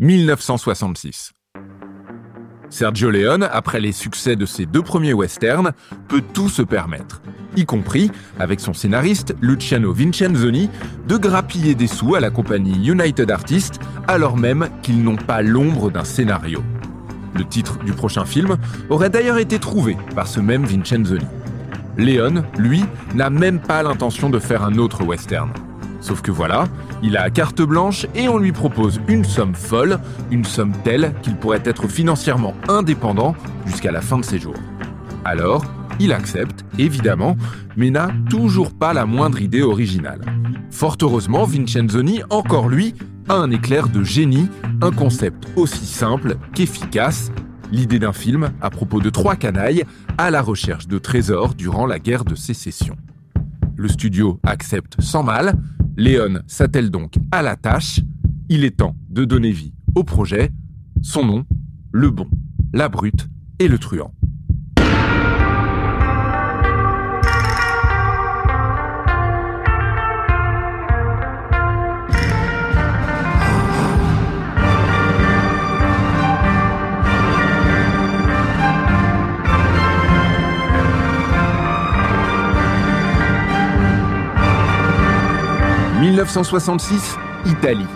1966. Sergio Leone, après les succès de ses deux premiers westerns, peut tout se permettre, y compris, avec son scénariste Luciano Vincenzoni, de grappiller des sous à la compagnie United Artists, alors même qu'ils n'ont pas l'ombre d'un scénario. Le titre du prochain film aurait d'ailleurs été trouvé par ce même Vincenzoni. Leone, lui, n'a même pas l'intention de faire un autre western. Sauf que voilà, il a carte blanche et on lui propose une somme folle, une somme telle qu'il pourrait être financièrement indépendant jusqu'à la fin de ses jours. Alors, il accepte, évidemment, mais n'a toujours pas la moindre idée originale. Fort heureusement, Vincenzoni, encore lui, a un éclair de génie, un concept aussi simple qu'efficace, l'idée d'un film à propos de trois canailles à la recherche de trésors durant la guerre de sécession. Le studio accepte sans mal, Léon s'attelle donc à la tâche, il est temps de donner vie au projet, son nom, le bon, la brute et le truand. 1966, Italie.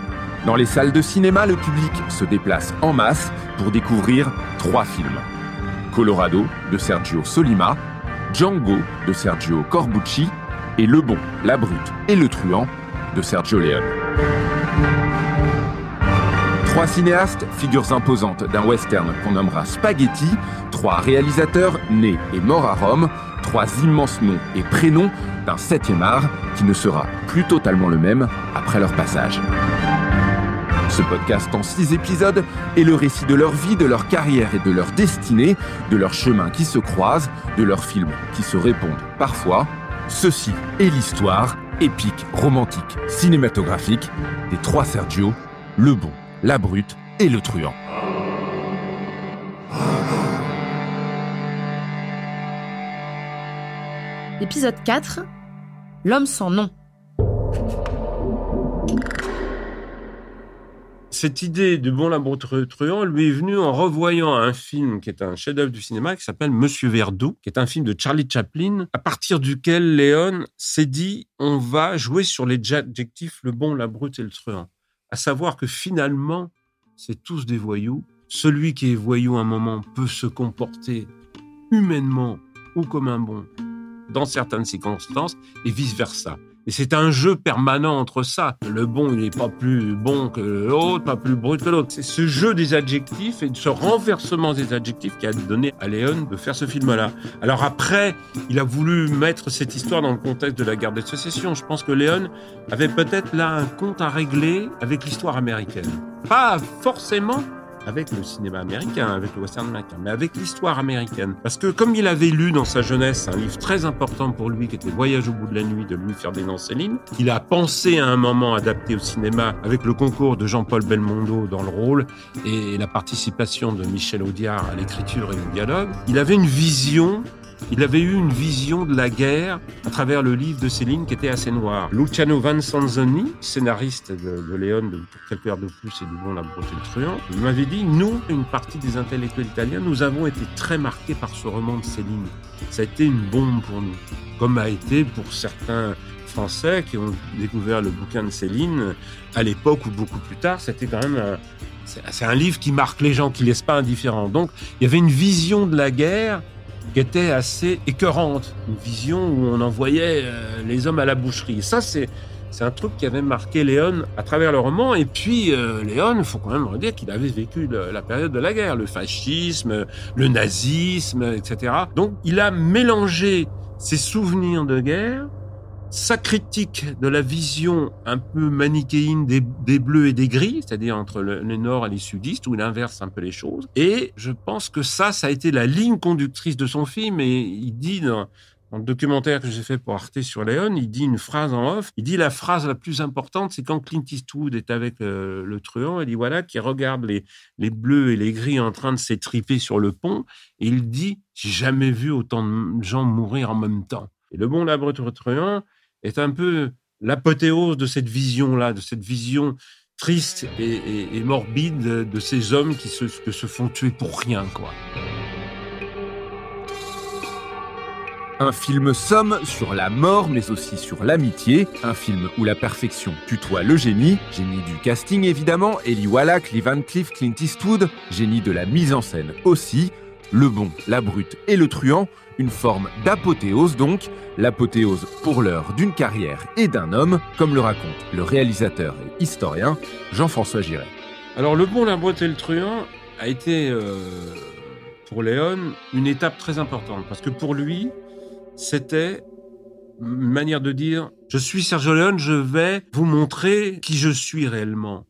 Dans les salles de cinéma, le public se déplace en masse pour découvrir trois films. Colorado de Sergio Solima, Django de Sergio Corbucci et Le Bon, la Brute et le Truand de Sergio Leone. Trois cinéastes, figures imposantes d'un western qu'on nommera Spaghetti, trois réalisateurs nés et morts à Rome, trois immenses noms et prénoms d'un septième art qui ne sera plus totalement le même après leur passage. Ce podcast en six épisodes est le récit de leur vie, de leur carrière et de leur destinée, de leurs chemins qui se croisent, de leurs films qui se répondent parfois. Ceci est l'histoire épique, romantique, cinématographique des trois Sergio, le bon, la brute et le truand. Épisode 4 L'homme sans nom. Cette idée du bon truand lui est venue en revoyant un film qui est un chef-d'œuvre du cinéma qui s'appelle Monsieur Verdoux, qui est un film de Charlie Chaplin, à partir duquel Léon s'est dit on va jouer sur les adjectifs le bon, la brute et le truand. À savoir que finalement, c'est tous des voyous. Celui qui est voyou un moment peut se comporter humainement ou comme un bon dans certaines circonstances et vice-versa. Et c'est un jeu permanent entre ça. Le bon, il n'est pas plus bon que l'autre, pas plus brut que l'autre. C'est ce jeu des adjectifs et ce renversement des adjectifs qui a donné à Léon de faire ce film-là. Alors après, il a voulu mettre cette histoire dans le contexte de la guerre de sécession. Je pense que Léon avait peut-être là un compte à régler avec l'histoire américaine. Pas forcément avec le cinéma américain, avec le western américain, mais avec l'histoire américaine. Parce que comme il avait lu dans sa jeunesse un livre très important pour lui qui était Voyage au bout de la nuit de Louis-Ferdinand Céline, qu'il a pensé à un moment adapté au cinéma avec le concours de Jean-Paul Belmondo dans le rôle et la participation de Michel Audiard à l'écriture et au dialogue, il avait une vision il avait eu une vision de la guerre à travers le livre de Céline qui était assez noir. Luciano Vincenzoni, scénariste de, Léon de Quelques heures de plus et du bon la brute le truand, m'avait dit, nous, une partie des intellectuels italiens, nous avons été très marqués par ce roman de Céline. Ça a été une bombe pour nous, comme a été pour certains Français qui ont découvert le bouquin de Céline à l'époque ou beaucoup plus tard. C'était quand même un, c'est un livre qui marque les gens, qui laisse pas indifférents. Donc, il y avait une vision de la guerre qui était assez écœurante, une vision où on envoyait euh, les hommes à la boucherie. ça, c'est c'est un truc qui avait marqué Léon à travers le roman. Et puis, euh, Léon, il faut quand même redire qu'il avait vécu la période de la guerre, le fascisme, le nazisme, etc. Donc, il a mélangé ses souvenirs de guerre sa critique de la vision un peu manichéine des, bleus et des gris, c'est-à-dire entre le, les nord et les sudistes, où il inverse un peu les choses. Et je pense que ça, ça a été la ligne conductrice de son film. Et il dit dans, le documentaire que j'ai fait pour Arte sur Léon, il dit une phrase en off. Il dit la phrase la plus importante, c'est quand Clint Eastwood est avec euh, le truand, il dit voilà, qui regarde les, les bleus et les gris en train de s'étriper sur le pont, et il dit j'ai jamais vu autant de gens mourir en même temps. Et le bon labre truand, est un peu l'apothéose de cette vision-là, de cette vision triste et, morbide de ces hommes qui se, font tuer pour rien, quoi. Un film somme sur la mort mais aussi sur l'amitié, un film où la perfection tutoie le génie, génie du casting évidemment, Eli Wallach, Lee Van Cleef, Clint Eastwood, génie de la mise en scène aussi, le bon, la brute et le truand, une forme d'apothéose donc, l'apothéose pour l'heure d'une carrière et d'un homme, comme le raconte le réalisateur et historien Jean-François Giret. Alors le bon, la brute et le truand a été euh, pour Léon une étape très importante parce que pour lui, c'était une manière de dire je suis Sergio Leone, je vais vous montrer qui je suis réellement.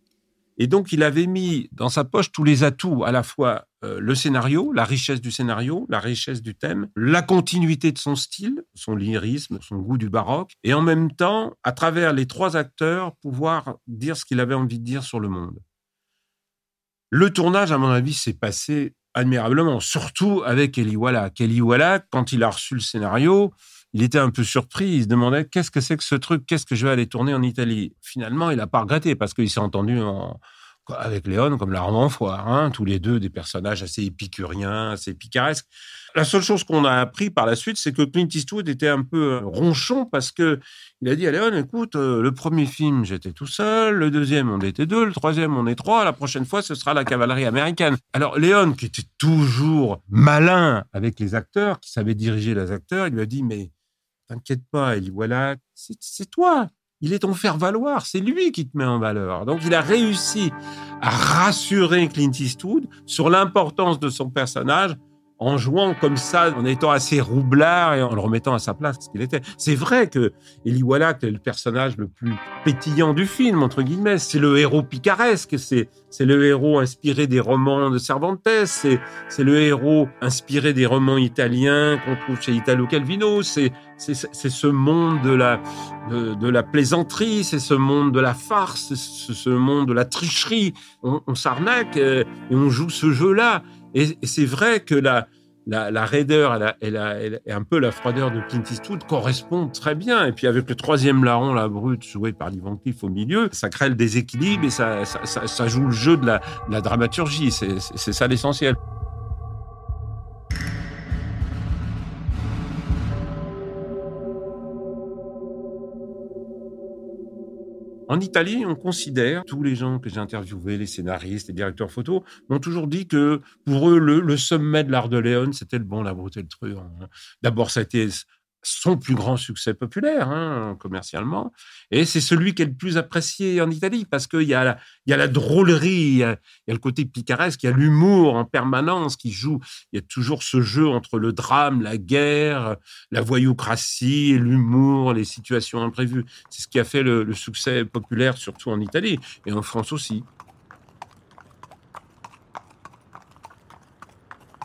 Et donc il avait mis dans sa poche tous les atouts, à la fois euh, le scénario, la richesse du scénario, la richesse du thème, la continuité de son style, son lyrisme, son goût du baroque, et en même temps, à travers les trois acteurs, pouvoir dire ce qu'il avait envie de dire sur le monde. Le tournage, à mon avis, s'est passé admirablement, surtout avec Eli Wallach. Eli Wallach, quand il a reçu le scénario, il était un peu surpris. Il se demandait qu'est-ce que c'est que ce truc, qu'est-ce que je vais aller tourner en Italie? Finalement, il n'a pas regretté parce qu'il s'est entendu avec Léon comme l'arme en foire. Hein, tous les deux des personnages assez épicuriens, assez picaresques. La seule chose qu'on a appris par la suite, c'est que Clint Eastwood était un peu euh, ronchon parce que il a dit à Léon, écoute, euh, le premier film, j'étais tout seul, le deuxième, on était deux, le troisième, on est trois, la prochaine fois, ce sera la cavalerie américaine. Alors Léon, qui était toujours malin avec les acteurs, qui savait diriger les acteurs, il lui a dit, mais t'inquiète pas, il dit, voilà, c'est toi, il est ton faire-valoir, c'est lui qui te met en valeur. Donc il a réussi à rassurer Clint Eastwood sur l'importance de son personnage en jouant comme ça, en étant assez roublard et en le remettant à sa place, ce qu'il était. C'est vrai que Eli Wallach est le personnage le plus pétillant du film, entre guillemets. C'est le héros picaresque, c'est, c'est le héros inspiré des romans de Cervantes, c'est, c'est le héros inspiré des romans italiens qu'on trouve chez Italo Calvino, c'est, c'est, c'est ce monde de la, de, la plaisanterie, c'est ce monde de la farce, c'est ce monde de la tricherie. On, on s'arnaque euh, et on joue ce jeu-là. Et, c'est vrai que la, la, raideur et, un peu la froideur de Clint Eastwood correspondent très bien. Et puis avec le troisième larron, la brute, joué par Ivan Cliff au milieu, ça crée le déséquilibre et ça, ça, joue le jeu de la, de la dramaturgie. C'est ça l'essentiel. En Italie, on considère, tous les gens que j'ai interviewés, les scénaristes, les directeurs photos, m'ont toujours dit que pour eux, le, sommet de l'art de Léon, c'était le bon, la brute et truand. D'abord, ça a été son plus grand succès populaire, hein, commercialement. Et c'est celui qui est le plus apprécié en Italie, parce qu'il y, a la, y a la drôlerie, il y a, le côté picaresque, il y a l'humour en permanence qui joue. Il y a toujours ce jeu entre le drame, la guerre, la voyoucratie, l'humour, les situations imprévues. C'est ce qui a fait le succès populaire, surtout en Italie, et en France aussi.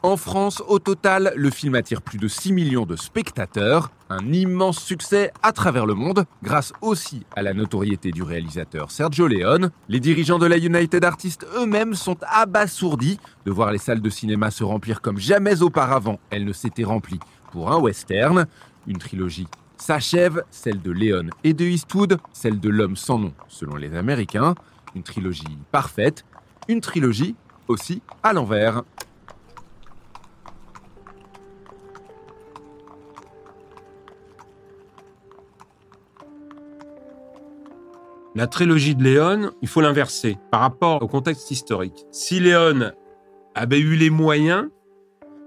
En France, au total, le film attire plus de 6 millions de spectateurs, un immense succès à travers le monde, grâce aussi à la notoriété du réalisateur Sergio Leone. Les dirigeants de la United Artists eux-mêmes sont abasourdis de voir les salles de cinéma se remplir comme jamais auparavant elles ne s'étaient remplies pour un western. Une trilogie s'achève, celle de Leone et de Eastwood, celle de L'homme sans nom selon les Américains. Une trilogie parfaite, une trilogie aussi à l'envers. La trilogie de Léon, il faut l'inverser par rapport au contexte historique. Si Léon avait eu les moyens,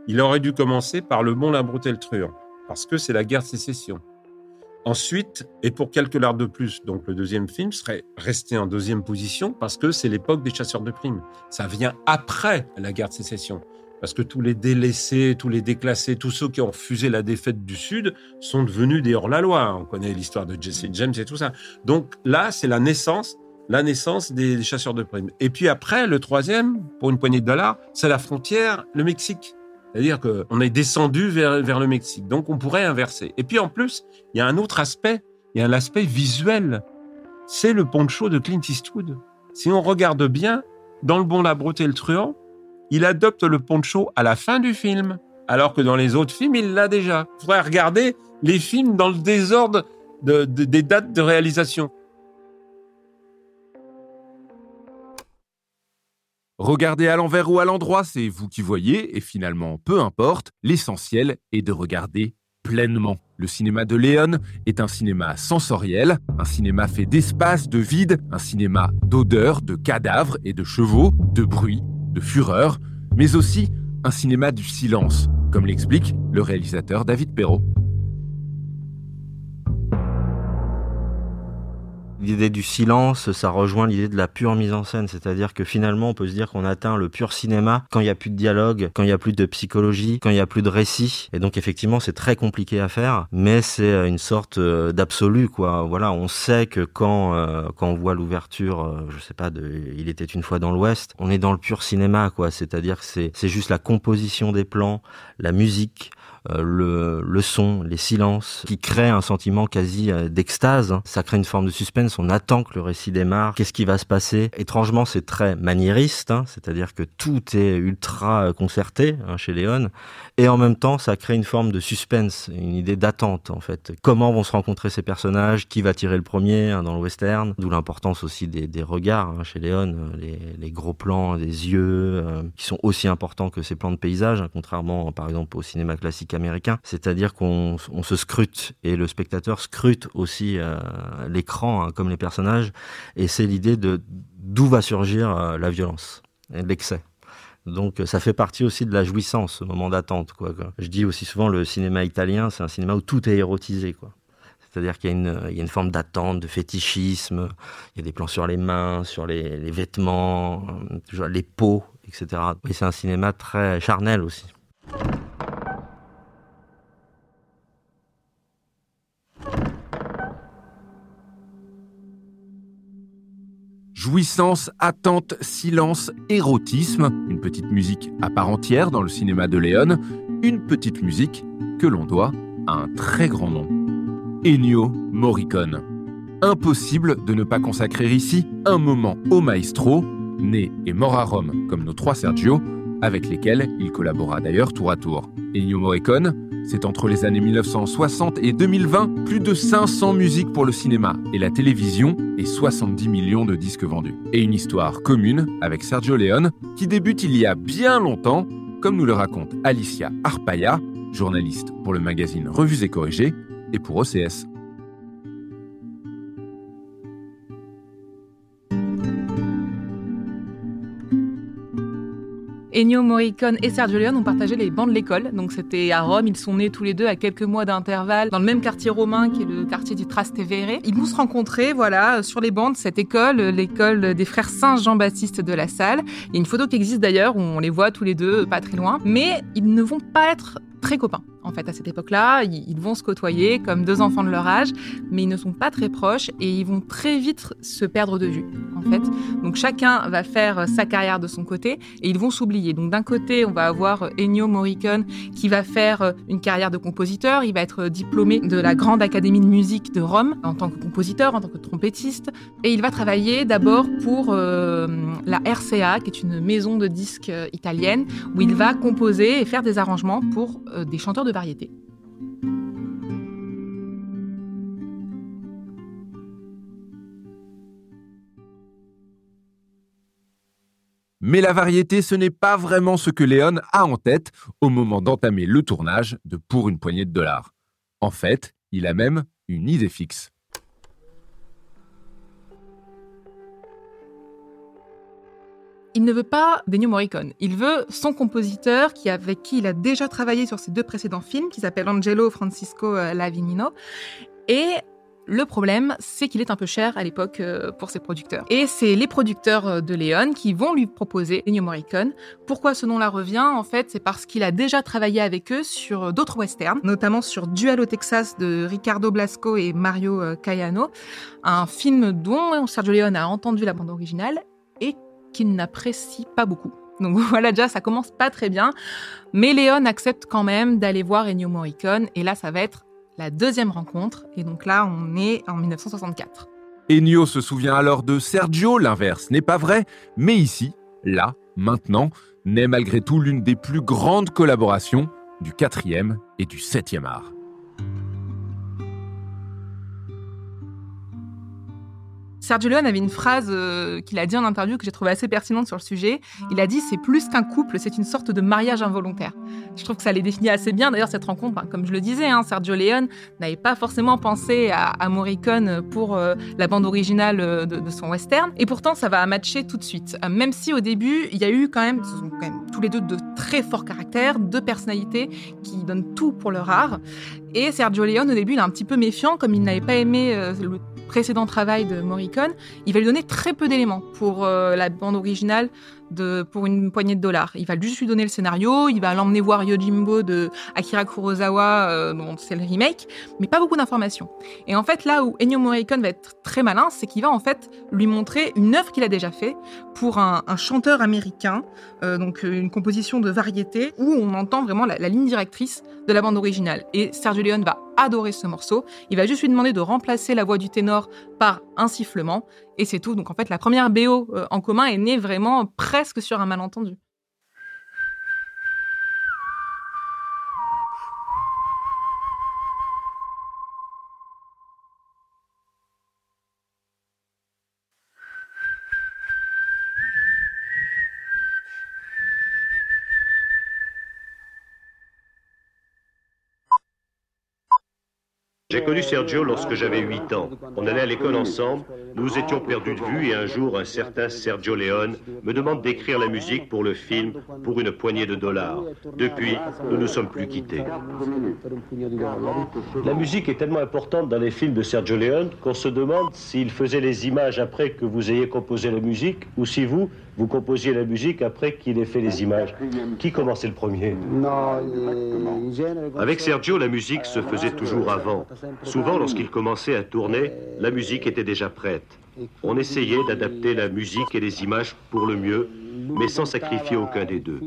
il aurait dû commencer par Le Bon, la et le Truand, parce que c'est la guerre de sécession. Ensuite, et pour quelques lards de plus, donc le deuxième film serait resté en deuxième position parce que c'est l'époque des chasseurs de primes. Ça vient après la guerre de sécession parce que tous les délaissés, tous les déclassés, tous ceux qui ont refusé la défaite du Sud sont devenus des hors-la-loi. On connaît l'histoire de Jesse James et tout ça. Donc là, c'est la naissance, la naissance des chasseurs de primes. Et puis après, le troisième, pour une poignée de dollars, c'est la frontière, le Mexique. C'est-à-dire qu'on est descendu vers, vers le Mexique. Donc on pourrait inverser. Et puis en plus, il y a un autre aspect, il y a l'aspect visuel. C'est le poncho de Clint Eastwood. Si on regarde bien, dans Le Bon, la Brute et le Truand, il adopte le poncho à la fin du film, alors que dans les autres films, il l'a déjà. Il faudrait regarder les films dans le désordre des dates de réalisation. Regardez à l'envers ou à l'endroit, c'est vous qui voyez, et finalement, peu importe, l'essentiel est de regarder pleinement. Le cinéma de Léon est un cinéma sensoriel, un cinéma fait d'espace, de vide, un cinéma d'odeurs, de cadavres et de chevaux, de bruit, de fureur, mais aussi un cinéma du silence, comme l'explique le réalisateur David Perrault. L'idée du silence, ça rejoint l'idée de la pure mise en scène, c'est-à-dire que finalement on peut se dire qu'on atteint le pur cinéma quand il n'y a plus de dialogue, quand il n'y a plus de psychologie, quand il n'y a plus de récit. Et donc effectivement c'est très compliqué à faire, mais c'est euh, une sorte euh, d'absolu quoi. Voilà, on sait que quand euh, quand on voit l'ouverture, je sais pas, de Il était une fois dans l'Ouest, on est dans le pur cinéma quoi. C'est-à-dire que c'est c'est juste la composition des plans, la musique, euh, le, le, son, les silences, qui créent un sentiment quasi euh, d'extase. Hein. Ça crée une forme de suspense. On attend que le récit démarre. Qu'est-ce qui va se passer? Étrangement, c'est très maniériste, hein. c'est-à-dire que tout est ultra concerté hein, chez Léon, et en même temps, ça crée une forme de suspense, une idée d'attente en fait. Comment vont se rencontrer ces personnages? Qui va tirer le premier dans le western? D'où l'importance aussi des, des regards chez Léon, les, les, gros plans des yeux, euh, qui sont aussi importants que ces plans de paysage, contrairement par exemple au cinéma classique c'est-à-dire qu'on se scrute et le spectateur scrute aussi euh, l'écran hein, comme les personnages, et c'est l'idée de d'où va surgir euh, la violence, l'excès. Donc ça fait partie aussi de la jouissance, ce moment d'attente. Quoi, Je dis aussi souvent le cinéma italien, c'est un cinéma où tout est érotisé. Quoi. C'est-à-dire qu'il y, a une forme d'attente, de fétichisme. Il y a des plans sur les mains, sur les, les vêtements, les peaux, etc. Et c'est un cinéma très charnel aussi. Jouissance, attente, silence, érotisme, une petite musique à part entière dans le cinéma de Léon, une petite musique que l'on doit à un très grand nom. Ennio Morricone. Impossible de ne pas consacrer ici un moment au maestro, né et mort à Rome comme nos trois Sergio, avec lesquels il collabora d'ailleurs tour à tour. Ennio Morricone, c'est entre les années 1960 et 2020 plus de 500 musiques pour le cinéma et la télévision et 70 millions de disques vendus. Et une histoire commune avec Sergio Leone qui débute il y a bien longtemps, comme nous le raconte Alicia Arpaia, journaliste pour le magazine Revues et Corrigées et pour OCS. Ennio Morricone et Sergio Leone ont partagé les bancs de l'école. Donc c'était à Rome, ils sont nés tous les deux à quelques mois d'intervalle dans le même quartier romain qui est le quartier du Trastevere. Ils vont se rencontrer voilà sur les bancs de cette école, l'école des frères Saint Jean-Baptiste de la Salle. Il y a une photo qui existe d'ailleurs où on les voit tous les deux pas très loin, mais ils ne vont pas être très copains en fait à cette époque-là. Ils, vont se côtoyer comme deux enfants de leur âge, mais ils ne sont pas très proches et ils vont très vite se perdre de vue en fait. Donc chacun va faire sa carrière de son côté et ils vont s'oublier. Donc d'un côté, on va avoir Ennio Morricone qui va faire une carrière de compositeur. Il va être diplômé de la Grande Académie de musique de Rome en tant que compositeur, en tant que trompettiste, et il va travailler d'abord pour euh, la RCA, qui est une maison de disques italienne, où il va composer et faire des arrangements pour euh, des chanteurs de Mais la variété, ce n'est pas vraiment ce que Léon a en tête au moment d'entamer le tournage de Pour une poignée de dollars. En fait, il a même une idée fixe. Il ne veut pas d'Ennio Morricone. Il veut son compositeur qui, avec qui il a déjà travaillé sur ses deux précédents films, qui s'appelle Angelo Francisco euh, Lavinino. Et le problème, c'est qu'il est un peu cher à l'époque euh, pour ses producteurs. Et c'est les producteurs euh, de Léon qui vont lui proposer Ennio Morricone. Pourquoi ce nom-là revient? En fait, c'est parce qu'il a déjà travaillé avec eux sur d'autres westerns, notamment sur Duel au Texas de Ricardo Blasco et Mario Cayano, un film dont Sergio Leone a entendu la bande originale et qu'il n'apprécie pas beaucoup. Donc voilà, déjà, ça commence pas très bien. Mais Léon accepte quand même d'aller voir Ennio Morricone. Et là, ça va être la deuxième rencontre. Et donc là, on est en 1964. Ennio se souvient alors de Sergio, l'inverse n'est pas vrai. Mais ici, là, maintenant, naît malgré tout l'une des plus grandes collaborations du quatrième et du septième art. Sergio Leone avait une phrase euh, qu'il a dit en interview que j'ai trouvé assez pertinente sur le sujet. Il a dit c'est plus qu'un couple, c'est une sorte de mariage involontaire. Je trouve que ça les définit assez bien. D'ailleurs, cette rencontre, comme je le disais, hein, Sergio Leone n'avait pas forcément pensé à, Morricone pour euh, la bande originale euh, de, son western. Et pourtant, ça va matcher tout de suite. même si au début, il y a eu quand même, ce sont quand même tous les deux de très forts caractères, deux personnalités qui donnent tout pour leur art. Et Sergio Leone, au début, il est un petit peu méfiant, comme il n'avait pas aimé le précédent travail de Morricone, il va lui donner très peu d'éléments pour euh, la bande originale pour une poignée de dollars. Il va juste lui donner le scénario, il va l'emmener voir Yojimbo de Akira Kurosawa, euh, dont c'est le remake, mais pas beaucoup d'informations. Et en fait, là où Ennio Morricone va être très malin, c'est qu'il va en fait lui montrer une œuvre qu'il a déjà fait pour un, chanteur américain, euh, donc euh, une composition de variété où on entend vraiment la, la ligne directrice de la bande originale. Et Sergio Leone va adorer ce morceau. Il va juste lui demander de remplacer la voix du ténor par un sifflement et c'est tout. Donc en fait, la première BO euh, en commun est née vraiment presque sur un malentendu. J'ai connu Sergio lorsque j'avais 8 ans. On allait à l'école ensemble, nous étions perdus de vue et un jour, un certain Sergio Leone me demande d'écrire la musique pour le film pour une poignée de dollars. Depuis, nous ne sommes plus quittés. La musique est tellement importante dans les films de Sergio Leone qu'on se demande s'il faisait les images après que vous ayez composé la musique ou si vous, vous composiez la musique après qu'il ait fait les images. Qui commençait le premier? Avec Sergio, la musique se faisait toujours avant. Souvent, lorsqu'il commençait à tourner, la musique était déjà prête. On essayait d'adapter la musique et les images pour le mieux, mais sans sacrifier aucun des deux.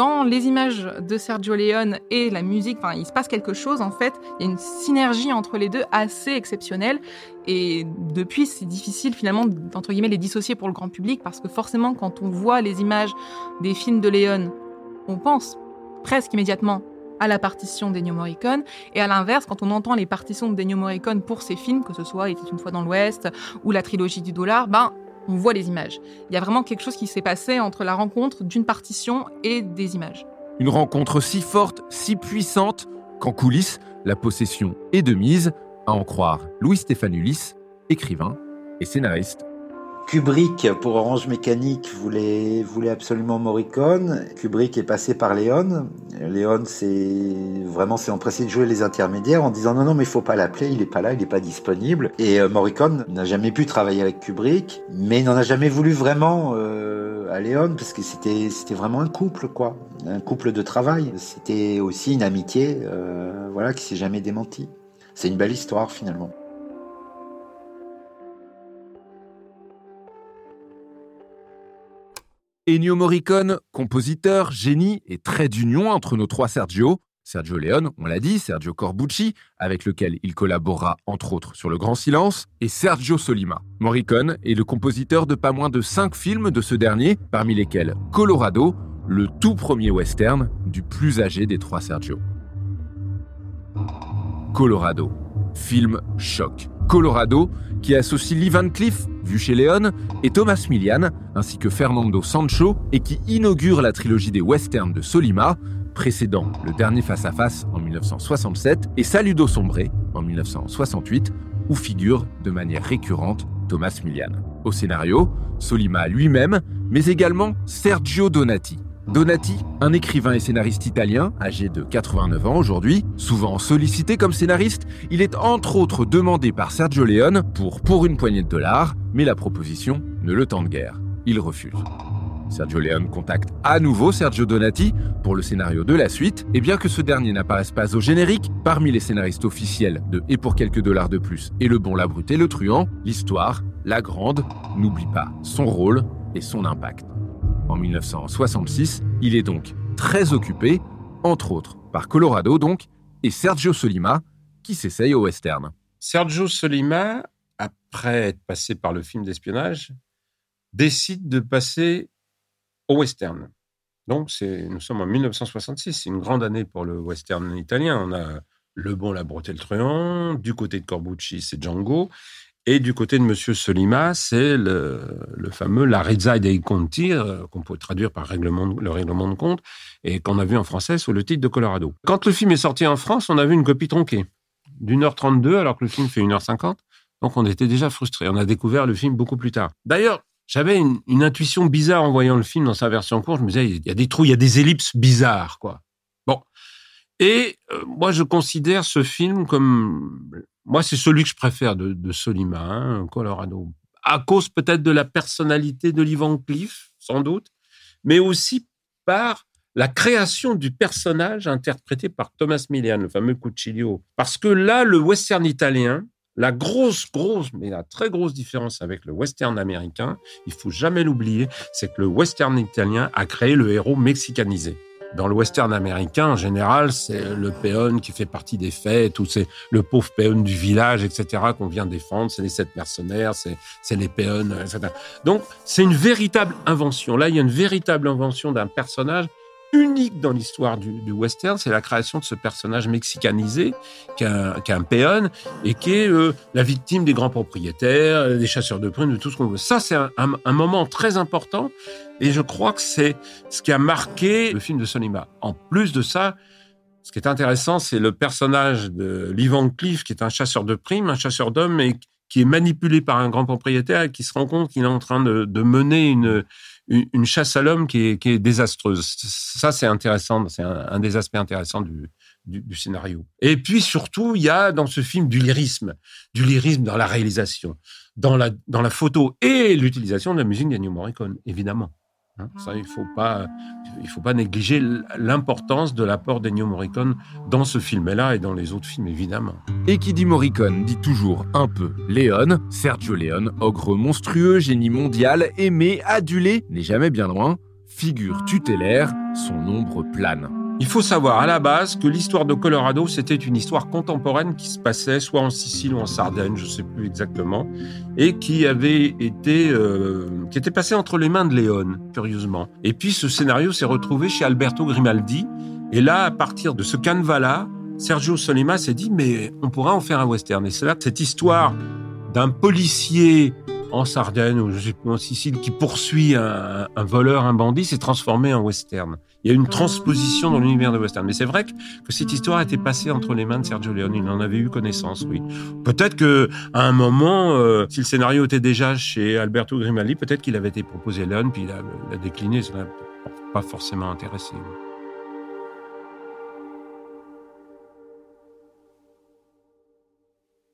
Dans les images de Sergio Leone et la musique, enfin, il se passe quelque chose en fait. Il y a une synergie entre les deux assez exceptionnelle. Et depuis, c'est difficile finalement d'entre guillemets les dissocier pour le grand public parce que forcément, quand on voit les images des films de Leone, on pense presque immédiatement à la partition d'Ennio Morricone. Et à l'inverse, quand on entend les partitions d'Ennio Morricone pour ses films, que ce soit Il était une fois dans l'Ouest ou la trilogie du dollar, ben on voit les images. Il y a vraiment quelque chose qui s'est passé entre la rencontre d'une partition et des images. Une rencontre si forte, si puissante, qu'en coulisses, la possession est de mise, à en croire Louis Stéphanulis, écrivain et scénariste. Kubrick, pour Orange Mécanique, voulait, voulait absolument Morricone. Kubrick est passé par Léon. Léon, c'est vraiment s'est empressé de jouer les intermédiaires en disant non, non, mais il faut pas l'appeler, il est pas là, il est pas disponible. Et euh, Morricone n'a jamais pu travailler avec Kubrick, mais il n'en a jamais voulu vraiment euh, à Léon parce que c'était, c'était vraiment un couple, quoi. Un couple de travail. C'était aussi une amitié, euh, voilà, qui s'est jamais démentie. C'est une belle histoire finalement. Ennio Morricone, compositeur, génie et trait d'union entre nos trois Sergio. Sergio Leone, on l'a dit, Sergio Corbucci, avec lequel il collabora entre autres sur Le Grand Silence, et Sergio Solima. Morricone est le compositeur de pas moins de cinq films de ce dernier, parmi lesquels Colorado, le tout premier western du plus âgé des trois Sergio. Colorado, film choc. Colorado, qui associe Lee Van Cleef, vu chez Léon, et Thomas Milian, ainsi que Fernando Sancho, et qui inaugure la trilogie des westerns de Solima, précédant le dernier face-à-face en 1967 et Saludo Sombre en 1968, où figure de manière récurrente Thomas Milian. Au scénario, Solima lui-même, mais également Sergio Donati, Donati, un écrivain et scénariste italien, âgé de 89 ans aujourd'hui, souvent sollicité comme scénariste, il est entre autres demandé par Sergio Leone pour Pour une poignée de dollars, mais la proposition ne le tente guère. Il refuse. Sergio Leone contacte à nouveau Sergio Donati pour le scénario de la suite, et bien que ce dernier n'apparaisse pas au générique, parmi les scénaristes officiels de Et pour quelques dollars de plus et Le Bon, la Brute et le Truand, l'histoire, la grande, n'oublie pas son rôle et son impact. En 1966, il est donc très occupé, entre autres par Colorado donc, et Sergio Solima, qui s'essaye au western. Sergio Solima, après être passé par le film d'espionnage, décide de passer au western. Donc, nous sommes en 1966. C'est une grande année pour le western italien. On a Le Bon, la et le Truand. Du côté de Corbucci, c'est Django. Et du côté de Monsieur Solima, c'est le, fameux La Rizza dei Conti, euh, qu'on peut traduire par règlement, le règlement de compte, et qu'on a vu en français sous le titre de Colorado. Quand le film est sorti en France, on a vu une copie tronquée d'une heure 32, alors que le film fait une heure 50. Donc on était déjà frustrés. On a découvert le film beaucoup plus tard. D'ailleurs, j'avais une, une, intuition bizarre en voyant le film dans sa version courte. Je me disais, il y a des trous, il y a des ellipses bizarres, quoi. Bon. Et euh, moi, je considère ce film comme moi, c'est celui que je préfère de, Solima, hein, Colorado. À cause peut-être de la personnalité de Van Cliff, sans doute, mais aussi par la création du personnage interprété par Thomas Millian, le fameux Cucciglio. Parce que là, le western italien, la grosse, grosse, mais la très grosse différence avec le western américain, il faut jamais l'oublier, c'est que le western italien a créé le héros mexicanisé. Dans le western américain, en général, c'est le péon qui fait partie des fêtes, ou c'est le pauvre péon du village, etc., qu'on vient défendre, c'est les sept mercenaires, c'est les péons, etc. Donc, c'est une véritable invention. Là, il y a une véritable invention d'un personnage unique dans l'histoire du, western, c'est la création de ce personnage mexicanisé, qui est un, péon, et qui est euh, la victime des grands propriétaires, des chasseurs de primes, de tout ce qu'on veut. Ça, c'est un, moment très important, et je crois que c'est ce qui a marqué le film de Sonima. En plus de ça, ce qui est intéressant, c'est le personnage de Lee Van Cleef, qui est un chasseur de primes, un chasseur d'hommes, et qui est manipulé par un grand propriétaire et qui se rend compte qu'il est en train de mener une, une, chasse à l'homme qui est, qui est, désastreuse. Ça, c'est intéressant, c'est un, des aspects intéressants du, du, du, scénario. Et puis surtout, il y a dans ce film du lyrisme, du lyrisme dans la réalisation, dans la, dans la photo et l'utilisation de la musique d'Ennio Morricone, évidemment. Hein, ça, il faut pas, il faut pas négliger l'importance de l'apport d'Ennio Morricone dans ce film-là et dans les autres films, évidemment. Et qui dit Morricone dit toujours un peu Léon, Sergio Leone, ogre monstrueux, génie mondial, aimé, adulé, n'est jamais bien loin, figure tutélaire, son ombre plane. Il faut savoir à la base que l'histoire de Colorado, c'était une histoire contemporaine qui se passait soit en Sicile ou en Sardaigne, je ne sais plus exactement, et qui avait été, euh, qui était passée entre les mains de Léon, curieusement. Et puis ce scénario s'est retrouvé chez Alberto Grimaldi, et là, à partir de ce canevas-là, Sergio Solima s'est dit, mais on pourra en faire un western. Et c'est là cette histoire d'un policier en Sardaigne ou je sais plus en Sicile qui poursuit un, un voleur, un bandit, s'est transformé en western. Il y a une transposition dans l'univers de western. Mais c'est vrai que, que, cette histoire était passée entre les mains de Sergio Leone. Il en avait eu connaissance, oui. Peut-être que à un moment, euh, si le scénario était déjà chez Alberto Grimaldi, peut-être qu'il avait été proposé à Leone, puis il a, il a décliné. Ça n'a pas forcément intéressé.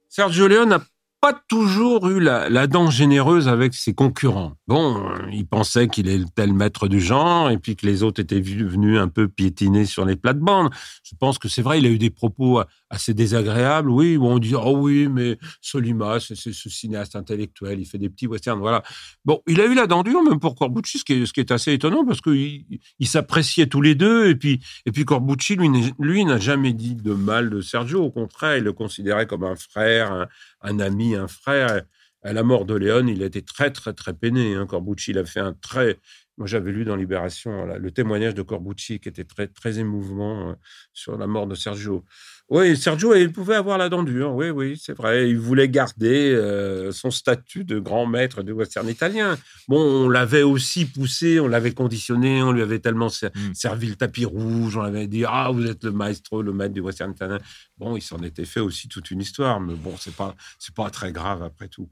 Sergio Leone a toujours eu la, dent généreuse avec ses concurrents. Bon, il pensait qu'il était le maître du genre et puis que les autres étaient venus un peu piétiner sur les plates-bandes. Je pense que c'est vrai, il a eu des propos assez désagréables, oui, où on dit oh oui, mais Solima, c'est ce cinéaste intellectuel, il fait des petits westerns, voilà. Bon, il a eu la dent dure même pour Corbucci, ce qui est, ce qui est assez étonnant parce qu'ils il, s'appréciaient tous les deux et puis et puis Corbucci lui lui n'a jamais dit de mal de Sergio, au contraire, il le considérait comme un frère, un, un ami, un frère. À la mort de Léon, il était très, très, très peiné. Hein. Corbucci, il a fait un très. Moi, j'avais lu dans Libération là, le témoignage de Corbucci qui était très, très émouvant euh, sur la mort de Sergio. Oui, Sergio, il pouvait avoir la dent dure. Oui, oui, c'est vrai. Il voulait garder euh, son statut de grand maître du western italien. Bon, on l'avait aussi poussé, on l'avait conditionné, on lui avait tellement ser mm. servi le tapis rouge, on avait dit ah vous êtes le maestro, le maître du western italien. Bon, il s'en était fait aussi toute une histoire, mais bon, c'est pas c'est pas très grave après tout.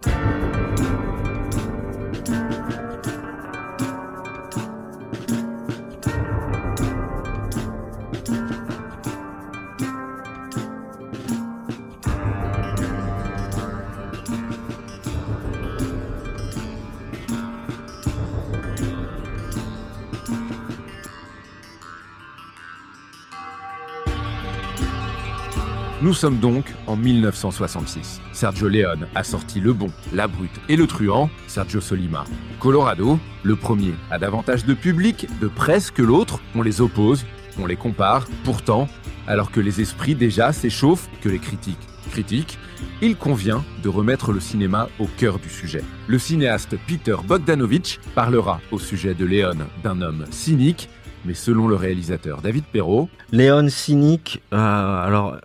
Nous sommes donc en 1966. Sergio Leone a sorti Le Bon, La Brute et Le Truand, Sergio Solima. Colorado, le premier a davantage de public, de presse que l'autre, on les oppose, on les compare, pourtant, alors que les esprits déjà s'échauffent, que les critiques critiquent, il convient de remettre le cinéma au cœur du sujet. Le cinéaste Peter Bogdanovich parlera au sujet de Leone d'un homme cynique, Mais selon le réalisateur David Perrault, Léon cynique, euh, alors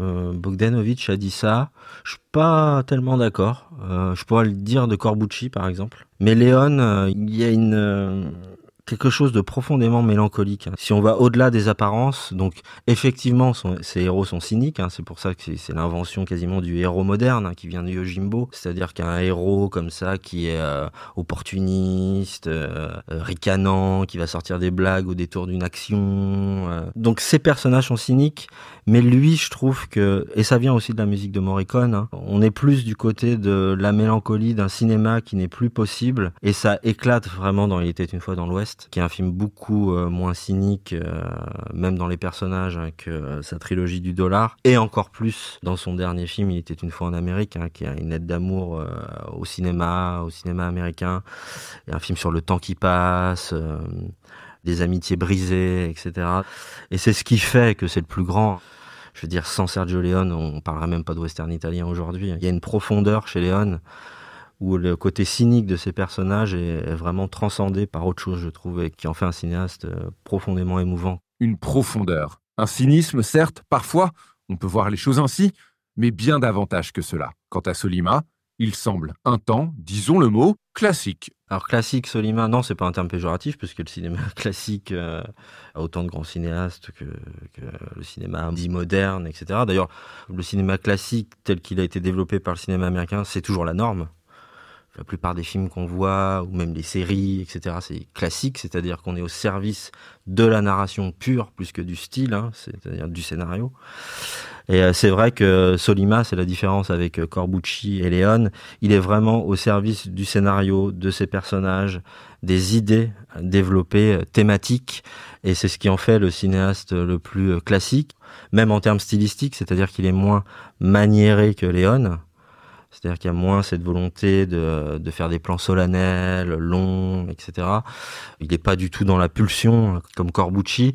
euh, Bogdanovich a dit ça. Je suis pas tellement d'accord. Euh, je pourrais le dire de Corbucci par exemple. Mais Léon, euh, il y a une euh, quelque chose de profondément mélancolique. hein. Si on va au-delà des apparences, donc effectivement, ces héros sont cyniques. hein. c'est pour ça que c'est- l'invention quasiment du héros moderne hein, qui vient de Yojimbo. C'est-à-dire qu'un héros comme ça qui est euh, opportuniste, euh, euh, ricanant, qui va sortir des blagues au détour d'une action. Donc ces personnages sont cyniques, mais lui, je trouve que, et ça vient aussi de la musique de Morricone, on est plus du côté de la mélancolie d'un cinéma qui n'est plus possible, et ça éclate vraiment dans Il était une fois dans l'Ouest, qui est un film beaucoup euh, moins cynique, euh, même dans les personnages, hein, que euh, sa trilogie du dollar, et encore plus dans son dernier film Il était une fois en Amérique, hein, qui a une lettre d'amour au cinéma, au cinéma américain, et un film sur le temps qui passe. des amitiés brisées, etc. Et c'est ce qui fait que c'est le plus grand. Je veux dire, sans Sergio Leone, on parlerait même pas de western italien aujourd'hui. Il y a une profondeur chez Leone où le côté cynique de ces personnages est vraiment transcendé par autre chose, je trouve, et qui en fait un cinéaste euh, profondément émouvant. une profondeur. Un cynisme, certes, parfois, on peut voir les choses ainsi, mais bien davantage que cela. Quant à Solima, il semble un temps, disons le mot, classique. Alors classique, Solima, non, c'est pas un terme péjoratif, puisque le cinéma classique euh, a autant de grands cinéastes que, que le cinéma dit moderne, etc. D'ailleurs, le cinéma classique tel qu'il a été développé par le cinéma américain, c'est toujours la norme. La plupart des films qu'on voit, ou même les séries, etc., c'est classique, c'est-à-dire qu'on est au service de la narration pure plus que du style, hein, c'est-à-dire du scénario. Et euh, c'est vrai que Solima, c'est la différence avec euh, Corbucci et Léon, il est vraiment au service du scénario, de ses personnages, des idées développées, euh, thématiques, et c'est ce qui en fait le cinéaste le plus euh, classique, même en termes stylistiques, c'est-à-dire qu'il est moins maniéré que Léon. C'est-à-dire qu'il y a moins cette volonté de, de faire des plans solennels, longs, etc. Il n'est pas du tout dans la pulsion comme Corbucci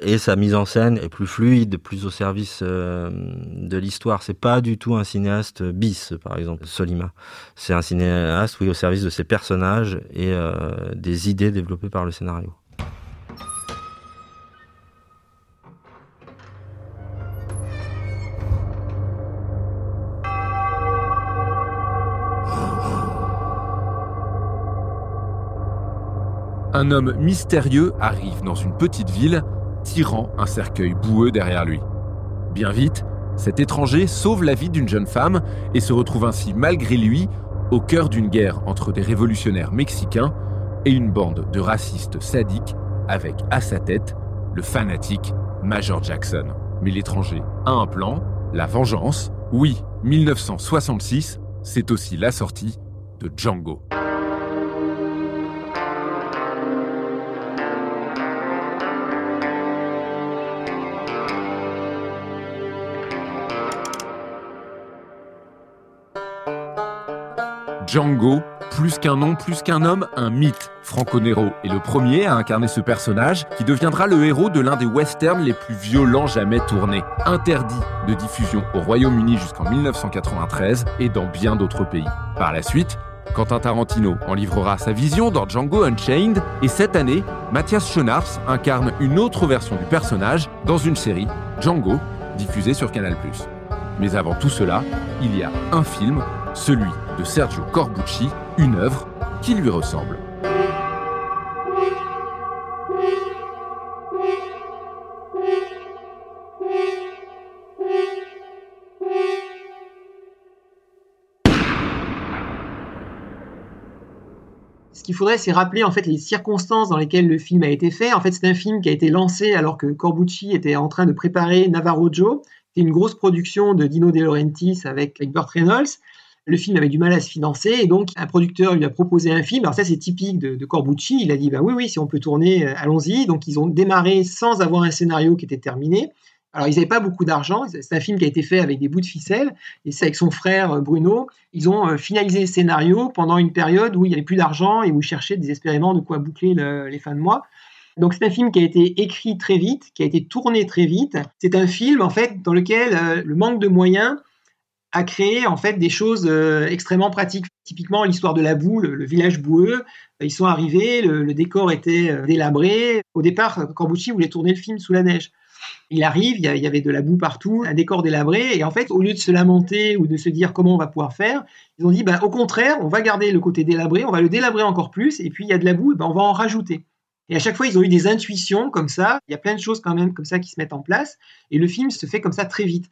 et sa mise en scène est plus fluide, plus au service euh, de l'histoire. C'est pas du tout un cinéaste bis, par exemple, Solima. C'est un cinéaste, oui, au service de ses personnages et euh, des idées développées par le scénario. Un homme mystérieux arrive dans une petite ville, tirant un cercueil boueux derrière lui. Bien vite, cet étranger sauve la vie d'une jeune femme et se retrouve ainsi, malgré lui, au cœur d'une guerre entre des révolutionnaires mexicains et une bande de racistes sadiques avec à sa tête le fanatique Major Jackson. Mais l'étranger a un plan, la vengeance. Oui, 1966, c'est aussi la sortie de Django. Django, plus qu'un nom, plus qu'un homme, un mythe. Franco Nero est le premier à incarner ce personnage qui deviendra le héros de l'un des westerns les plus violents jamais tournés. Interdit de diffusion au Royaume-Uni jusqu'en 1993 et dans bien d'autres pays. Par la suite, Quentin Tarantino en livrera sa vision dans Django Unchained et cette année, Mathias Schoenaerts incarne une autre version du personnage dans une série, Django, diffusée sur Canal+. Mais avant tout cela, il y a un film, celui de Sergio Corbucci, une œuvre qui lui ressemble. Ce qu'il faudrait, c'est rappeler en fait les circonstances dans lesquelles le film a été fait. En fait, c'est un film qui a été lancé alors que Corbucci était en train de préparer Navarro Joe. Une grosse production de Dino De Laurentiis avec, avec Burt Reynolds. Le film avait du mal à se financer et donc un producteur lui a proposé un film. Alors ça, c'est typique de, Corbucci. Il a dit, bah oui, oui, si on peut tourner, allons-y. Donc ils ont démarré sans avoir un scénario qui était terminé. Alors, ils n'avaient pas beaucoup d'argent. C'est un film qui a été fait avec des bouts de ficelle. Et c'est avec son frère Bruno. Ils ont finalisé le scénario pendant une période où il n'y avait plus d'argent et où ils cherchaient désespérément de quoi boucler le, les fins de mois. Donc, c'est un film qui a été écrit très vite, qui a été tourné très vite. C'est un film, en fait, dans lequel euh, le manque de moyens à créer en fait des choses euh, extrêmement pratiques. Typiquement l'histoire de la boue, le, village boueux, ils sont arrivés, le, décor était euh, délabré. Au départ, Corbucci voulait tourner le film sous la neige. Il arrive, il y, avait de la boue partout, un décor délabré, et en fait, au lieu de se lamenter ou de se dire comment on va pouvoir faire, ils ont dit, bah, au contraire, on va garder le côté délabré, on va le délabrer encore plus, et puis il y a de la boue, ben, on va en rajouter. Et à chaque fois, ils ont eu des intuitions comme ça. Il y a plein de choses quand même comme ça qui se mettent en place, et le film se fait comme ça très vite.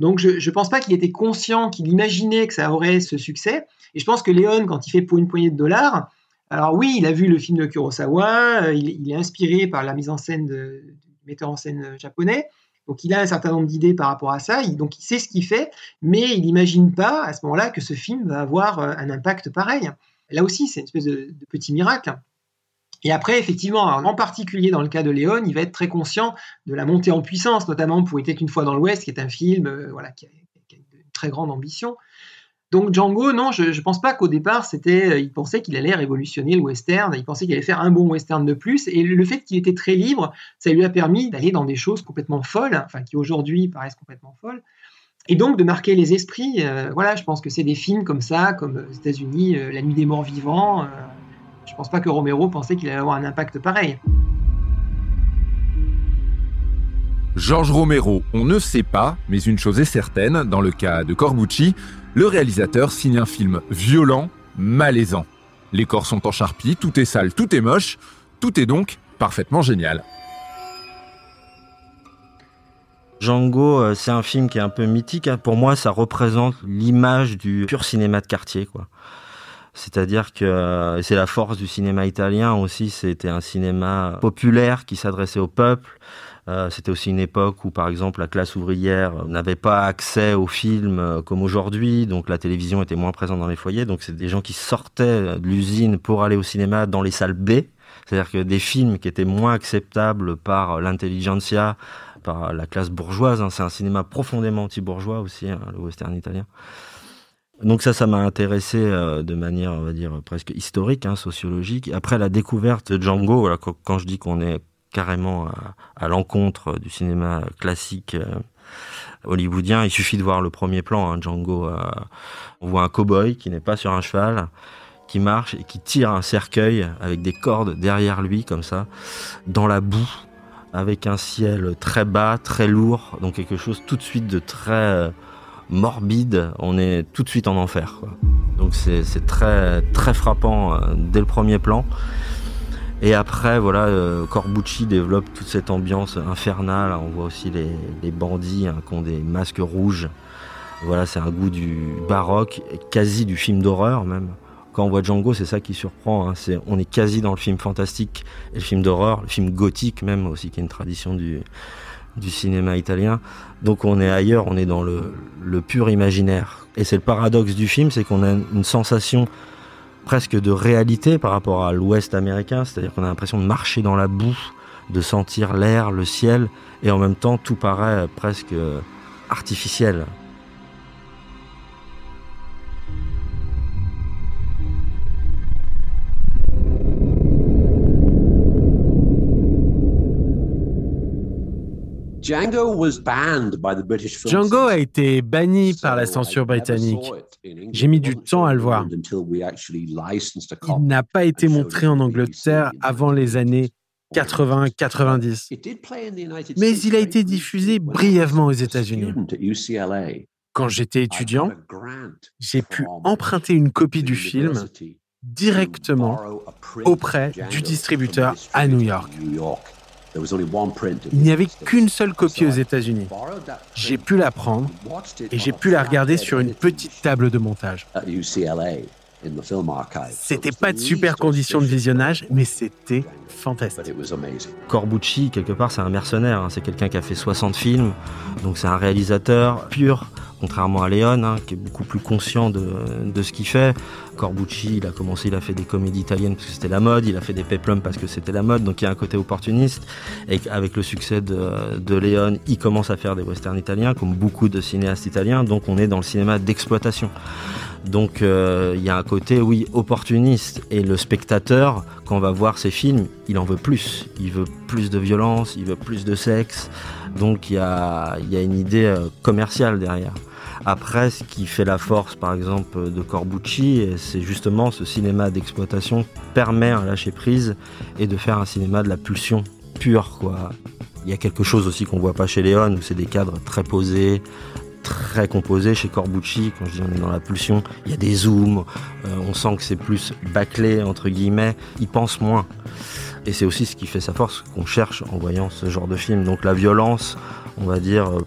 Donc je ne pense pas qu'il était conscient, qu'il imaginait que ça aurait ce succès. Et je pense que Léon, quand il fait pour une poignée de dollars, alors oui, il a vu le film de Kurosawa, euh, il, est inspiré par la mise en scène du metteur en scène japonais. Donc il a un certain nombre d'idées par rapport à ça, donc il sait ce qu'il fait, mais il n'imagine pas à ce moment-là que ce film va avoir euh, un impact pareil. Là aussi, c'est une espèce de petit miracle. Et après, effectivement, en particulier dans le cas de Léon, il va être très conscient de la montée en puissance, notamment pour était une fois dans l'Ouest, qui est un film euh, voilà, qui a, une très grande ambition. Donc Django, non, je ne pense pas qu'au départ, c'était, euh, il pensait qu'il allait révolutionner le western, il pensait qu'il allait faire un bon western de plus, et le fait qu'il était très libre, ça lui a permis d'aller dans des choses complètement folles, enfin qui aujourd'hui paraissent complètement folles, et donc de marquer les esprits. Euh, voilà, je pense que c'est des films comme ça, comme aux États-Unis, La Nuit des Morts Vivants. Je pense pas que Romero pensait qu'il allait avoir un impact pareil. Georges Romero, on ne sait pas, mais une chose est certaine, dans le cas de Corbucci, le réalisateur signe un film violent, malaisant. Les corps sont en charpie, tout est sale, tout est moche, tout est donc parfaitement génial. Django, euh, c'est un film qui est un peu mythique. Hein. Pour moi, ça représente l'image du pur cinéma de quartier, quoi. C'est-à-dire que euh, c'est la force du cinéma italien aussi, c'était un cinéma populaire qui s'adressait au peuple. Euh, c'était aussi une époque où, par exemple, la classe ouvrière n'avait pas accès aux films euh, comme aujourd'hui, donc la télévision était moins présente dans les foyers. Donc c'est des gens qui sortaient de l'usine pour aller au cinéma dans les salles B. C'est-à-dire que des films qui étaient moins acceptables par l'intelligentsia, par la classe bourgeoise. Hein. c'est un cinéma profondément anti-bourgeois aussi, hein, le western italien. Donc ça, ça m'a intéressé euh, de manière, on va dire, presque historique, hein, sociologique. Après la découverte de Django, quand, je dis qu'on est carrément à, l'encontre du cinéma classique euh, hollywoodien, il suffit de voir le premier plan. Hein, Django, euh, on voit un cow-boy qui n'est pas sur un cheval, qui marche et qui tire un cercueil avec des cordes derrière lui, comme ça, dans la boue, avec un ciel très bas, très lourd, donc quelque chose tout de suite de très morbide, on est tout de suite en enfer. Donc c'est très très frappant euh, dès le premier plan. Et après, voilà, euh, Corbucci développe toute cette ambiance infernale. On voit aussi les, bandits hein, qui ont des masques rouges. Voilà, c'est un goût du baroque, quasi du film d'horreur même. Quand on voit Django, c'est ça qui surprend. Hein. on est quasi dans le film fantastique et le film d'horreur, le film gothique même aussi, qui est une tradition du, du cinéma italien. Donc on est ailleurs, on est dans le, pur imaginaire. Et c'est le paradoxe du film, c'est qu'on a une sensation presque de réalité par rapport à l'Ouest américain, c'est-à-dire qu'on a l'impression de marcher dans la boue, de sentir l'air, le ciel, et en même temps tout paraît presque artificiel. Django a été banni par la censure britannique. J'ai mis du temps à le voir. Il n'a pas été montré en Angleterre avant les années 80-90. Mais il a été diffusé brièvement aux États-Unis. Quand j'étais étudiant, j'ai pu emprunter une copie du film directement auprès du distributeur à New York. Il n'y avait qu'une seule copie aux États-Unis. J'ai pu la prendre et j'ai pu la regarder sur une petite table de montage. C'était pas de super conditions de visionnage, mais c'était fantastique. Corbucci, quelque part, c'est un mercenaire. Hein. C'est quelqu'un qui a fait 60 films, donc c'est un réalisateur pur, contrairement à Léon, hein, qui est beaucoup plus conscient de, de ce qu'il fait. Corbucci, il a commencé, il a fait des comédies italiennes parce que c'était la mode, il a fait des peplums parce que c'était la mode, donc il y a un côté opportuniste. Et avec le succès de, de Léon, il commence à faire des westerns italiens, comme beaucoup de cinéastes italiens, donc on est dans le cinéma d'exploitation. Donc euh, il y a un côté, oui, opportuniste. Et le spectateur, quand on va voir ces films, il en veut plus. Il veut plus de violence, il veut plus de sexe. Donc il y a, une idée euh, commerciale derrière. Après, ce qui fait la force, par exemple, de Corbucci, c'est justement ce cinéma d'exploitation permet un lâcher prise et de faire un cinéma de la pulsion pure, quoi. Il y a quelque chose aussi qu'on voit pas chez Léon, où c'est des cadres très posés, très composés. Chez Corbucci, quand je dis on est dans la pulsion, il y a des zooms, euh, on sent que c'est plus bâclé, entre guillemets, il pense moins. Et c'est aussi ce qui fait sa force qu'on cherche en voyant ce genre de film. Donc la violence, on va dire, euh,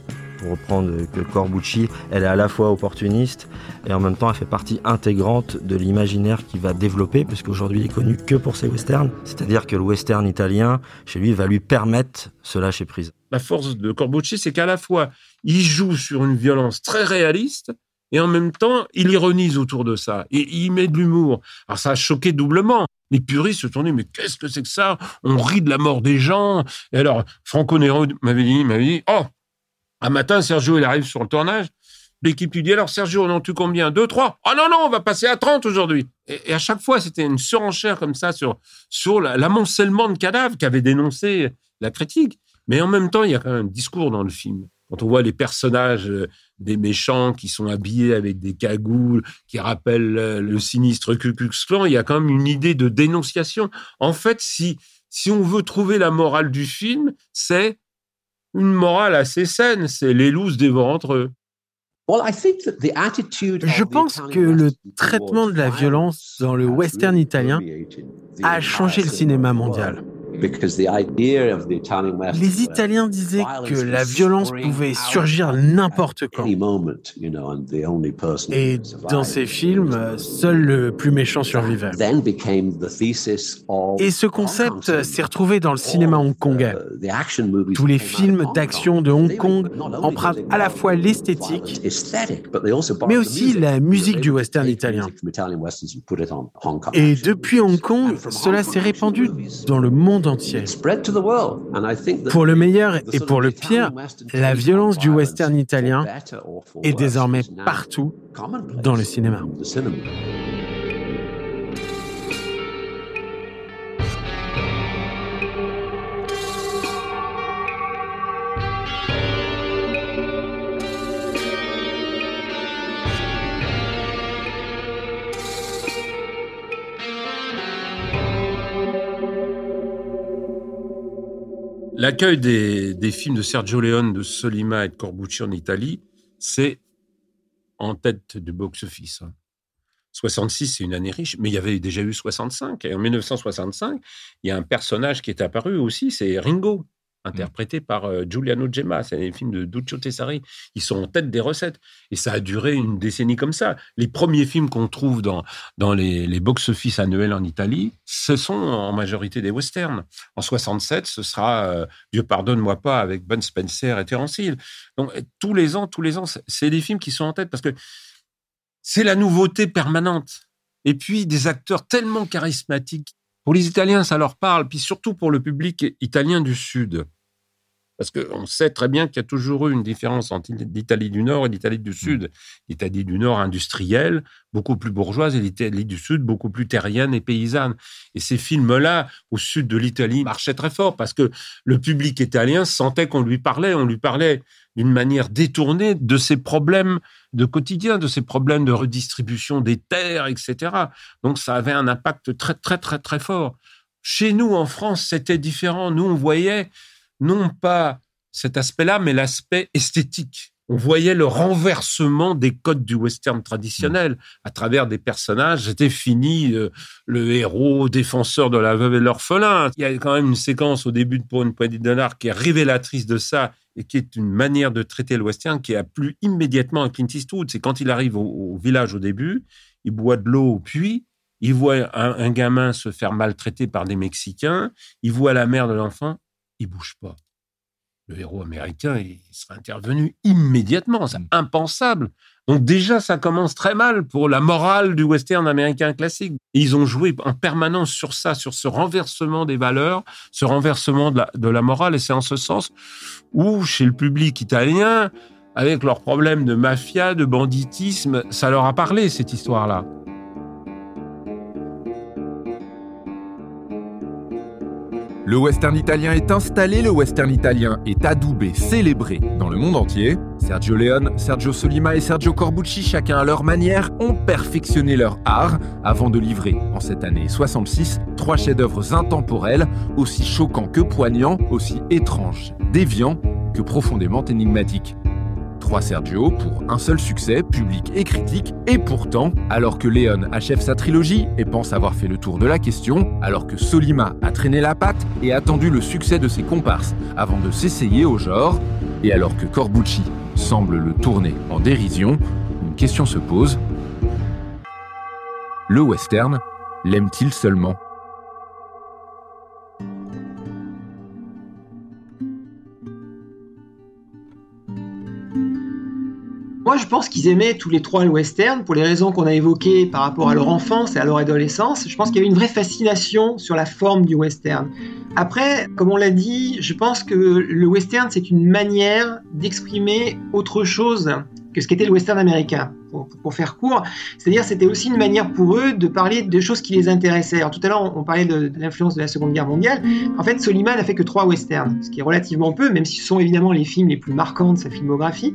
pour reprendre que Corbucci, elle est à la fois opportuniste et en même temps elle fait partie intégrante de l'imaginaire qu'il va développer, puisqu'aujourd'hui il est connu que pour ses westerns. C'est-à-dire que le western italien, chez lui, va lui permettre ce lâcher prise. La force de Corbucci, c'est qu'à la fois il joue sur une violence très réaliste, et en même temps, il ironise autour de ça. Et il met de l'humour. Alors ça a choqué doublement. Les puristes se sont dit, mais qu'est-ce que c'est que ça? On rit de la mort des gens. Et alors, Franco Nero m'avait dit, m'avait dit, oh, un matin, Sergio, il arrive sur le tournage. L'équipe lui dit alors Sergio, on en tue combien? Deux, trois? Oh non, non, on va passer à 30 aujourd'hui. Et, à chaque fois, c'était une surenchère comme ça sur, sur l'amoncellement de cadavres qu'avait dénoncé la critique. Mais en même temps, il y a quand même un discours dans le film. Quand on voit les personnages euh, des méchants qui sont habillés avec des cagoules, qui rappellent euh, le sinistre Ku Klux Klan, il y a quand même une idée de dénonciation. En fait, si, si on veut trouver la morale du film, c'est une morale assez saine, c'est les loups dévorent entre eux. Je pense que le traitement de la violence dans le western italien a changé le cinéma mondial. Les Italiens disaient que la violence pouvait surgir n'importe quand. Et dans ces films, seul le plus méchant survivait. Et ce concept s'est retrouvé dans le cinéma hongkongais. Uh, Tous les films d'action de Hong Kong empruntent à la fois l'esthétique, mais aussi la musique du western italien. Et depuis Hong Kong, cela s'est répandu dans le monde entier. Pour le meilleur et pour le pire, la violence du western italien est désormais partout dans le cinéma. L'accueil des, films de Sergio Leone, de Solima et de Corbucci en Italie, c'est en tête du box-office. 66, c'est une année riche, mais il y avait déjà eu 65. Et en 1965, il y a un personnage qui est apparu aussi, c'est Ringo interprété par euh, Giuliano Gemma. C'est des films de Duccio Tessari. Ils sont en tête des recettes. Et ça a duré une décennie comme ça. Les premiers films qu'on trouve dans, dans les, box-office annuels en Italie, ce sont en majorité des westerns. En 67, ce sera euh, Dieu pardonne-moi pas avec Ben Spencer et Terence Hill. Donc, tous les ans, tous les ans, c'est des films qui sont en tête parce que c'est la nouveauté permanente. Et puis, des acteurs tellement charismatiques pour les Italiens, ça leur parle, puis surtout pour le public italien du Sud. Parce qu'on sait très bien qu'il y a toujours eu une différence entre l'Italie du Nord et l'Italie du Sud. L'Italie du Nord industrielle, beaucoup plus bourgeoise, et l'Italie du Sud beaucoup plus terrienne et paysanne. Et ces films-là, au sud de l'Italie, marchaient très fort parce que le public italien sentait qu'on lui parlait, on lui parlait d'une manière détournée de ses problèmes de quotidien, de ses problèmes de redistribution des terres, etc. Donc ça avait un impact très, très, très, très fort. Chez nous, en France, c'était différent. Nous, on voyait non pas cet aspect-là, mais l'aspect esthétique. On voyait le renversement des codes du western traditionnel à travers des personnages. C'était fini euh, le héros défenseur de la veuve et l'orphelin. Il y a quand même une séquence au début de Pour une poignée de dollars qui est révélatrice de ça et qui est une manière de traiter le western qui a plu immédiatement à Clint Eastwood. C'est quand il arrive au, village au début, il boit de l'eau au puits, il voit un gamin se faire maltraiter par des Mexicains, il voit la mère de l'enfant, il bouge pas. Le héros américain, il serait intervenu immédiatement. C'est impensable. Donc déjà, ça commence très mal pour la morale du western américain classique. ils ont joué en permanence sur ça, sur ce renversement des valeurs, ce renversement de la, de la morale. Et c'est en ce sens où, chez le public italien, avec leurs problèmes de mafia, de banditisme, ça leur a parlé, cette histoire-là. Le western italien est installé, le western italien est adoubé, célébré dans le monde entier. Sergio Leone, Sergio Solima et Sergio Corbucci, chacun à leur manière, ont perfectionné leur art avant de livrer, en cette année 66, trois chefs-d'œuvre intemporels, aussi choquants que poignants, aussi étranges, déviants que profondément énigmatiques. Sergio pour un seul succès, public et critique, et pourtant, alors que Léon achève sa trilogie et pense avoir fait le tour de la question, alors que Solima a traîné la patte et attendu le succès de ses comparses avant de s'essayer au genre, et alors que Corbucci semble le tourner en dérision, une question se pose. Le western l'aime-t-il seulement? Moi, je pense qu'ils aimaient tous les trois le western pour les raisons qu'on a évoquées par rapport à leur enfance et à leur adolescence. Je pense qu'il y avait une vraie fascination sur la forme du western. Après, comme on l'a dit, je pense que le western, c'est une manière d'exprimer autre chose que ce qu'était le western américain pour, faire court. C'est-à-dire, c'était aussi une manière pour eux de parler de choses qui les intéressaient. Alors, tout à l'heure, on, parlait de, l'influence de la Seconde Guerre mondiale. En fait, Soliman n'a fait que trois westerns, ce qui est relativement peu, même si ce sont évidemment les films les plus marquants de sa filmographie.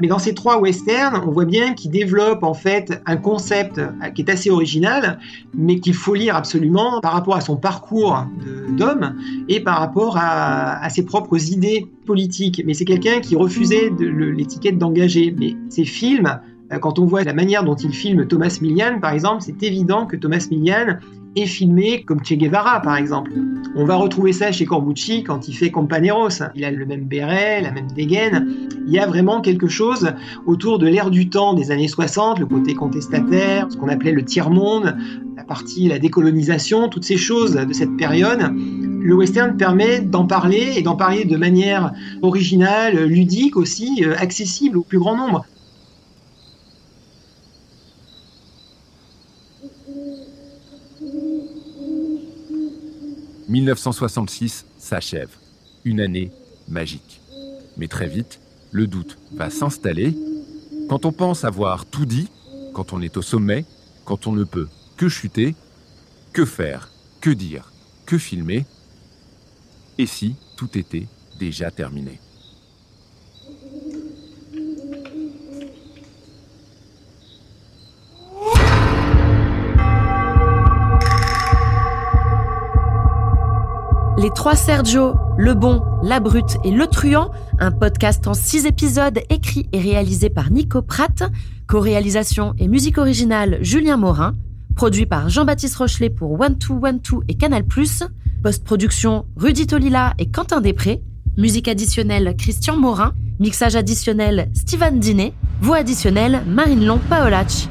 Mais dans ces trois westerns, on voit bien qu'il développe en fait un concept qui est assez original, mais qu'il faut lire absolument par rapport à son parcours d'homme et par rapport à, ses propres idées politiques. Mais c'est quelqu'un qui refusait l'étiquette d'engagé. Mais ses films euh, quand on voit la manière dont il filme Thomas Millian, par exemple, c'est évident que Thomas Millian est filmé comme Che Guevara, par exemple. On va retrouver ça chez Corbucci quand il fait Companeros. Il a le même béret, la même dégaine. Il y a vraiment quelque chose autour de l'ère du temps des années 60, le côté contestataire, ce qu'on appelait le tiers-monde, la partie, la décolonisation, toutes ces choses de cette période. Le western permet d'en parler et d'en parler de manière originale, ludique aussi, euh, accessible au plus grand nombre. 1966 s'achève. Une année magique. Mais très vite, le doute va s'installer. Quand on pense avoir tout dit, quand on est au sommet, quand on ne peut que chuter, que faire, que dire, que filmer Et si tout était déjà terminé? Les trois Sergio, Le Bon, La Brute et Le Truand, un podcast en six épisodes écrit et réalisé par Nico Pratt, co-réalisation et musique originale Julien Morin, produit par Jean-Baptiste Rochelet pour One Two One Two et Canal+, post-production Rudy Tolila et Quentin Després, musique additionnelle Christian Morin, mixage additionnel Steven Dinet, voix additionnelle Marine Long Paolach.